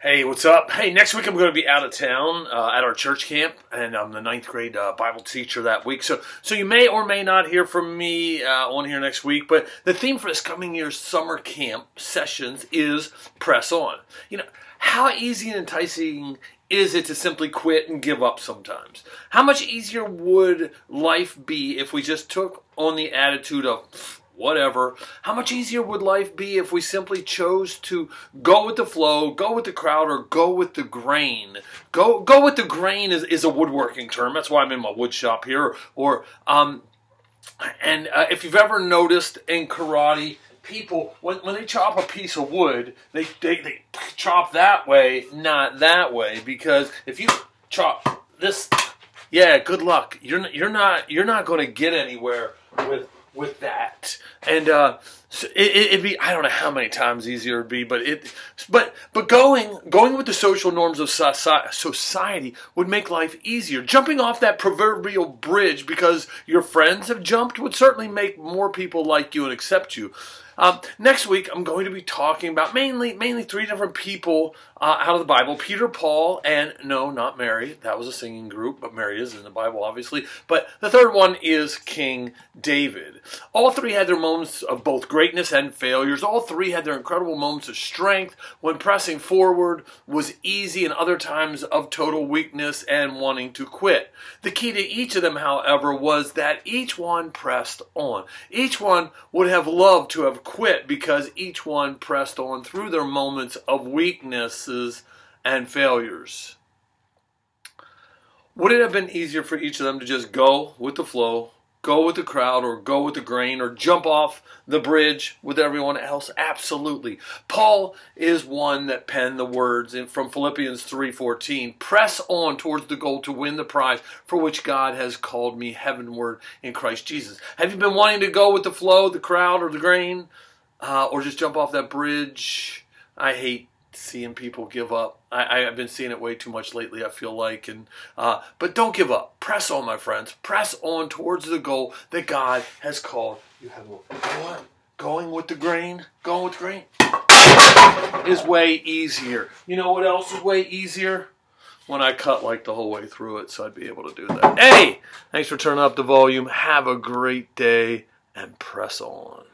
Hey, what's up? Hey, next week I'm going to be out of town uh, at our church camp, and I'm the ninth grade uh, Bible teacher that week. So, so you may or may not hear from me uh, on here next week. But the theme for this coming year's summer camp sessions is press on. You know, how easy and enticing is it to simply quit and give up sometimes? How much easier would life be if we just took on the attitude of whatever. How much easier would life be if we simply chose to go with the flow, go with the crowd, or go with the grain? Go go with the grain is, is a woodworking term. That's why I'm in my wood shop here. Or um, and uh, if you've ever noticed in karate, people when, when they chop a piece of wood, they, they they chop that way, not that way, because if you chop this, yeah, good luck. You're you're not you're not going to get anywhere with with that. And uh, it, would be I don't know how many times easier it'd be, but it but but going going with the social norms of society would make life easier. Jumping off that proverbial bridge because your friends have jumped would certainly make more people like you and accept you. Um, next week, I'm going to be talking about mainly mainly three different people uh, out of the Bible: Peter, Paul, and no, not Mary. That was a singing group, but Mary is in the Bible, obviously. But the third one is King David. All three had their moments of both greatness and failures. All three had their incredible moments of strength when pressing forward was easy, and other times of total weakness and wanting to quit. The key to each of them, however, was that each one pressed on. Each one would have loved to have quit because each one pressed on through their moments of weaknesses and failures. Would it have been easier for each of them to just go with the flow, go with the crowd or go with the grain or jump off the bridge with everyone else. Absolutely. Paul is one that penned the words in, from philippians 3.14 press on towards the goal to win the prize for which god has called me heavenward in christ jesus. Have you been wanting to go with the flow the crowd or the grain? Uh, or just jump off that bridge? I hate seeing people give up. I, have been seeing it way too much lately. I feel like, and uh, but don't give up. Press on, my friends. Press on towards the goal that God has called you. Have what? Going with the grain. Going with the grain is way easier. You know what else is way easier? When I cut like the whole way through it, so I'd be able to do that. Hey, thanks for turning up the volume. Have a great day and press on.